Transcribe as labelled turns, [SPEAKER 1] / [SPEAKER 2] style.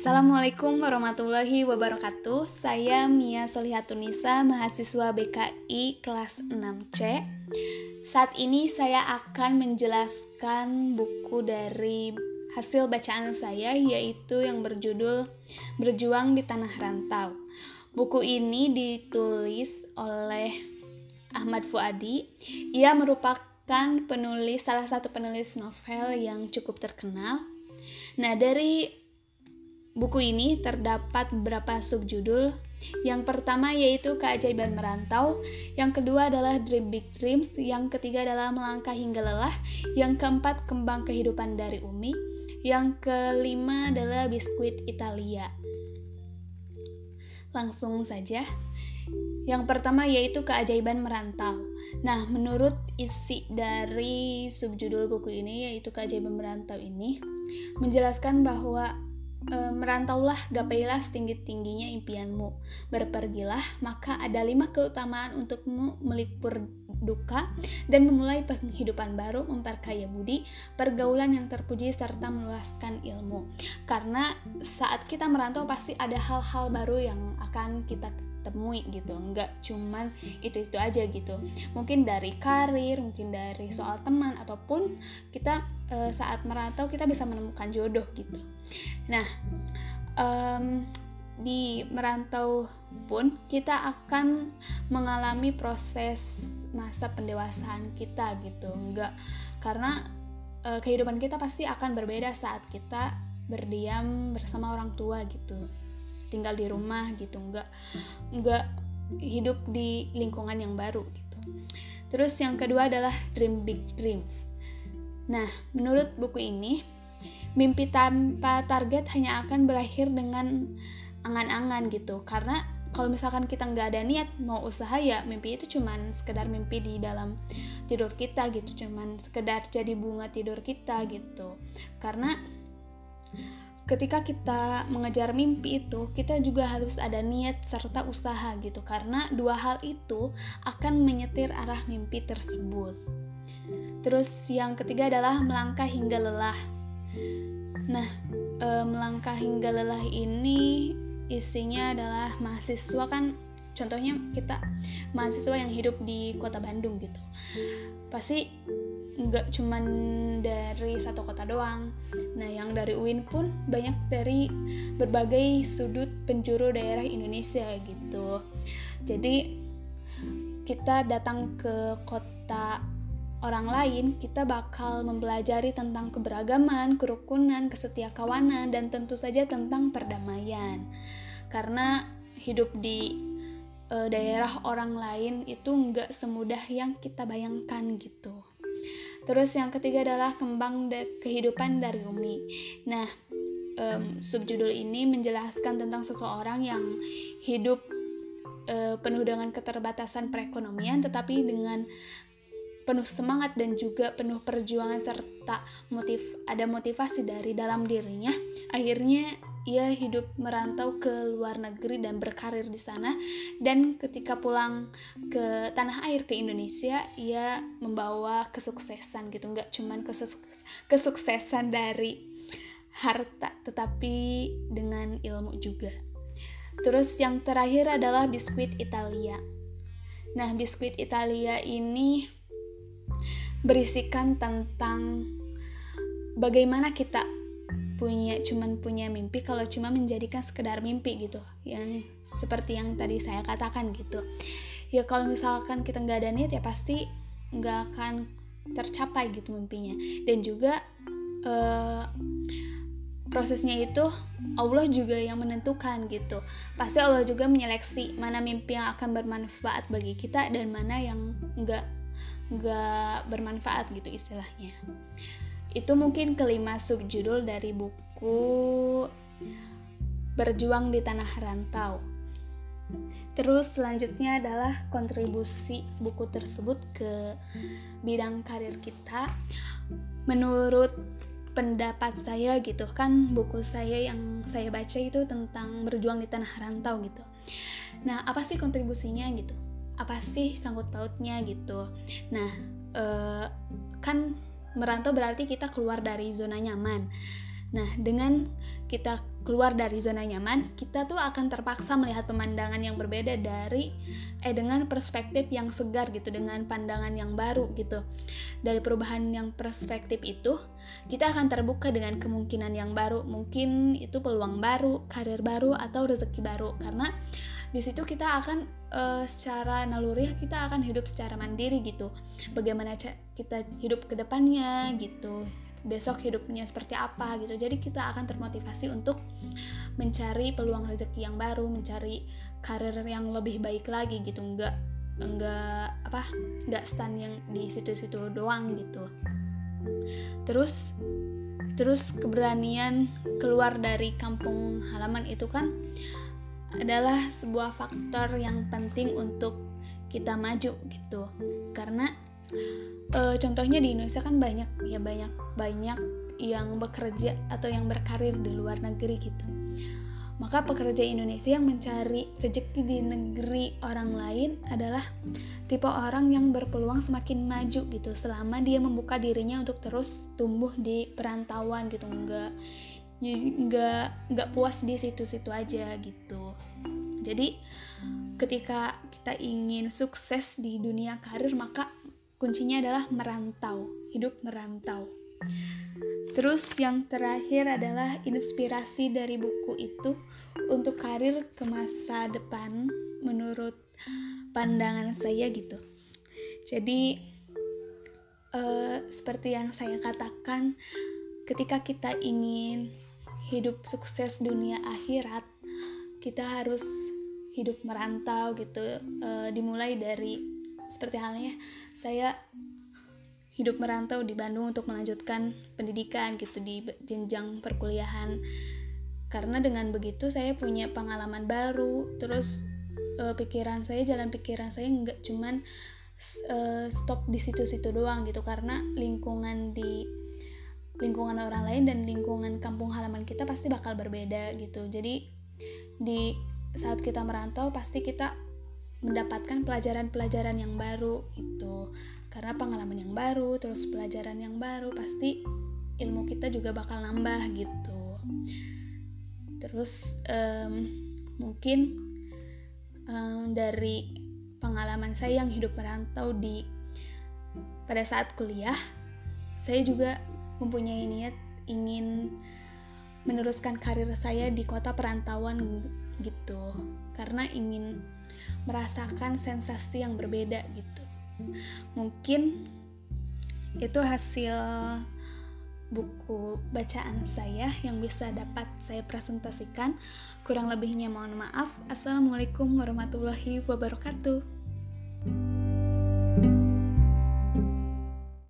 [SPEAKER 1] Assalamualaikum warahmatullahi wabarakatuh. Saya Mia Solihatunisa, mahasiswa BKI kelas 6C Saat ini saya akan menjelaskan buku dari hasil bacaan saya Yaitu yang berjudul Berjuang di Tanah Rantau. Buku ini ditulis oleh Ahmad Fuadi. Ia merupakan penulis, salah satu penulis novel yang cukup terkenal. Nah, dari buku ini terdapat beberapa subjudul. Yang pertama yaitu Keajaiban Merantau, yang kedua adalah Dream Big Dreams, yang ketiga adalah Melangkah Hingga Lelah, yang keempat Kembang Kehidupan dari Umi, yang kelima adalah Biskuit Italia. Langsung saja. Yang pertama yaitu Keajaiban Merantau. Nah, menurut isi dari subjudul buku ini yaitu Keajaiban Merantau ini menjelaskan bahwa e, merantaulah, gapailah setinggi-tingginya impianmu. Berpergilah, maka ada lima keutamaan untukmu melipur duka dan memulai penghidupan baru, memperkaya budi, pergaulan yang terpuji serta meluaskan ilmu. Karena saat kita merantau pasti ada hal-hal baru yang akan kita temui gitu nggak cuman itu itu aja gitu mungkin dari karir mungkin dari soal teman ataupun kita e, saat merantau kita bisa menemukan jodoh gitu nah um, di merantau pun kita akan mengalami proses masa pendewasaan kita gitu. Nggak karena e, kehidupan kita pasti akan berbeda saat kita berdiam bersama orang tua gitu. Tinggal di rumah gitu nggak nggak hidup di lingkungan yang baru gitu. Terus yang kedua adalah dream big dreams. Nah menurut buku ini mimpi tanpa target hanya akan berakhir dengan angan-angan gitu karena kalau misalkan kita nggak ada niat mau usaha ya mimpi itu cuman sekedar mimpi di dalam tidur kita gitu cuman sekedar jadi bunga tidur kita gitu karena ketika kita mengejar mimpi itu, kita juga harus ada niat serta usaha gitu, karena dua hal itu akan menyetir arah mimpi tersebut. Terus yang ketiga adalah melangkah hingga lelah. Nah, e, melangkah hingga lelah ini isinya adalah mahasiswa kan contohnya kita mahasiswa yang hidup di kota Bandung gitu. Pasti nggak cuman dari satu kota doang. Nah, yang dari UIN pun banyak dari berbagai sudut penjuru daerah Indonesia gitu. Jadi kita datang ke kota orang lain, kita bakal mempelajari tentang keberagaman, kerukunan, kesetiakawanan, dan tentu saja tentang perdamaian. Karena hidup di e, daerah orang lain itu nggak semudah yang kita bayangkan gitu. Terus yang ketiga adalah kembang de kehidupan dari Umi. Nah, um, subjudul ini menjelaskan tentang seseorang yang hidup uh, penuh dengan keterbatasan perekonomian, tetapi dengan penuh semangat dan juga penuh perjuangan serta motif ada motivasi dari dalam dirinya. Akhirnya ia hidup merantau ke luar negeri dan berkarir di sana. Dan ketika pulang ke tanah air ke Indonesia ia membawa kesuksesan gitu. Nggak cuman kesuksesan dari harta tetapi dengan ilmu juga. Terus yang terakhir adalah biskuit Italia. Nah biskuit Italia ini berisikan tentang bagaimana kita punya cuman punya mimpi kalau cuma menjadikan sekedar mimpi gitu. Yang seperti yang tadi saya katakan gitu. Ya kalau misalkan kita nggak ada niat ya pasti nggak akan tercapai gitu mimpinya. Dan juga uh, prosesnya itu Allah juga yang menentukan gitu. Pasti Allah juga menyeleksi mana mimpi yang akan bermanfaat bagi kita dan mana yang nggak nggak bermanfaat gitu istilahnya itu mungkin kelima subjudul dari buku Berjuang di Tanah Rantau. Terus selanjutnya adalah kontribusi buku tersebut ke bidang karir kita. Menurut pendapat saya gitu kan buku saya yang saya baca itu tentang berjuang di tanah rantau gitu. Nah, apa sih kontribusinya gitu? Apa sih sangkut pautnya gitu? Nah, eh, kan merantau berarti kita keluar dari zona nyaman. Nah, dengan kita keluar dari zona nyaman, kita tuh akan terpaksa melihat pemandangan yang berbeda dari eh dengan perspektif yang segar gitu, dengan pandangan yang baru gitu. Dari perubahan yang perspektif itu, kita akan terbuka dengan kemungkinan yang baru. Mungkin itu peluang baru, karir baru atau rezeki baru karena di situ kita akan uh, secara naluri kita akan hidup secara mandiri gitu. Bagaimana kita hidup ke depannya gitu. Besok hidupnya seperti apa gitu. Jadi kita akan termotivasi untuk mencari peluang rezeki yang baru mencari karir yang lebih baik lagi gitu. Enggak enggak apa enggak stand yang di situ-situ doang gitu. Terus terus keberanian keluar dari kampung halaman itu kan adalah sebuah faktor yang penting untuk kita maju gitu. Karena uh, contohnya di Indonesia kan banyak ya banyak banyak yang bekerja atau yang berkarir di luar negeri gitu. Maka pekerja Indonesia yang mencari rezeki di negeri orang lain adalah tipe orang yang berpeluang semakin maju gitu. Selama dia membuka dirinya untuk terus tumbuh di perantauan gitu. Enggak nggak nggak puas di situ-situ aja gitu jadi ketika kita ingin sukses di dunia karir maka kuncinya adalah merantau, hidup merantau. Terus yang terakhir adalah inspirasi dari buku itu untuk karir ke masa depan menurut pandangan saya gitu. Jadi uh, seperti yang saya katakan, ketika kita ingin hidup sukses dunia akhirat, kita harus hidup merantau gitu. Uh, dimulai dari seperti halnya saya hidup merantau di Bandung untuk melanjutkan pendidikan gitu di jenjang perkuliahan karena dengan begitu saya punya pengalaman baru terus uh, pikiran saya jalan pikiran saya nggak cuman uh, stop di situ-situ doang gitu karena lingkungan di lingkungan orang lain dan lingkungan kampung halaman kita pasti bakal berbeda gitu. Jadi di saat kita merantau pasti kita mendapatkan pelajaran-pelajaran yang baru itu karena pengalaman yang baru terus pelajaran yang baru pasti ilmu kita juga bakal nambah gitu. Terus um, mungkin um, dari pengalaman saya yang hidup merantau di pada saat kuliah saya juga mempunyai niat ingin meneruskan karir saya di kota perantauan gitu. Karena ingin merasakan sensasi yang berbeda gitu. Mungkin itu hasil buku bacaan saya yang bisa dapat saya presentasikan. Kurang lebihnya mohon maaf. Assalamualaikum warahmatullahi wabarakatuh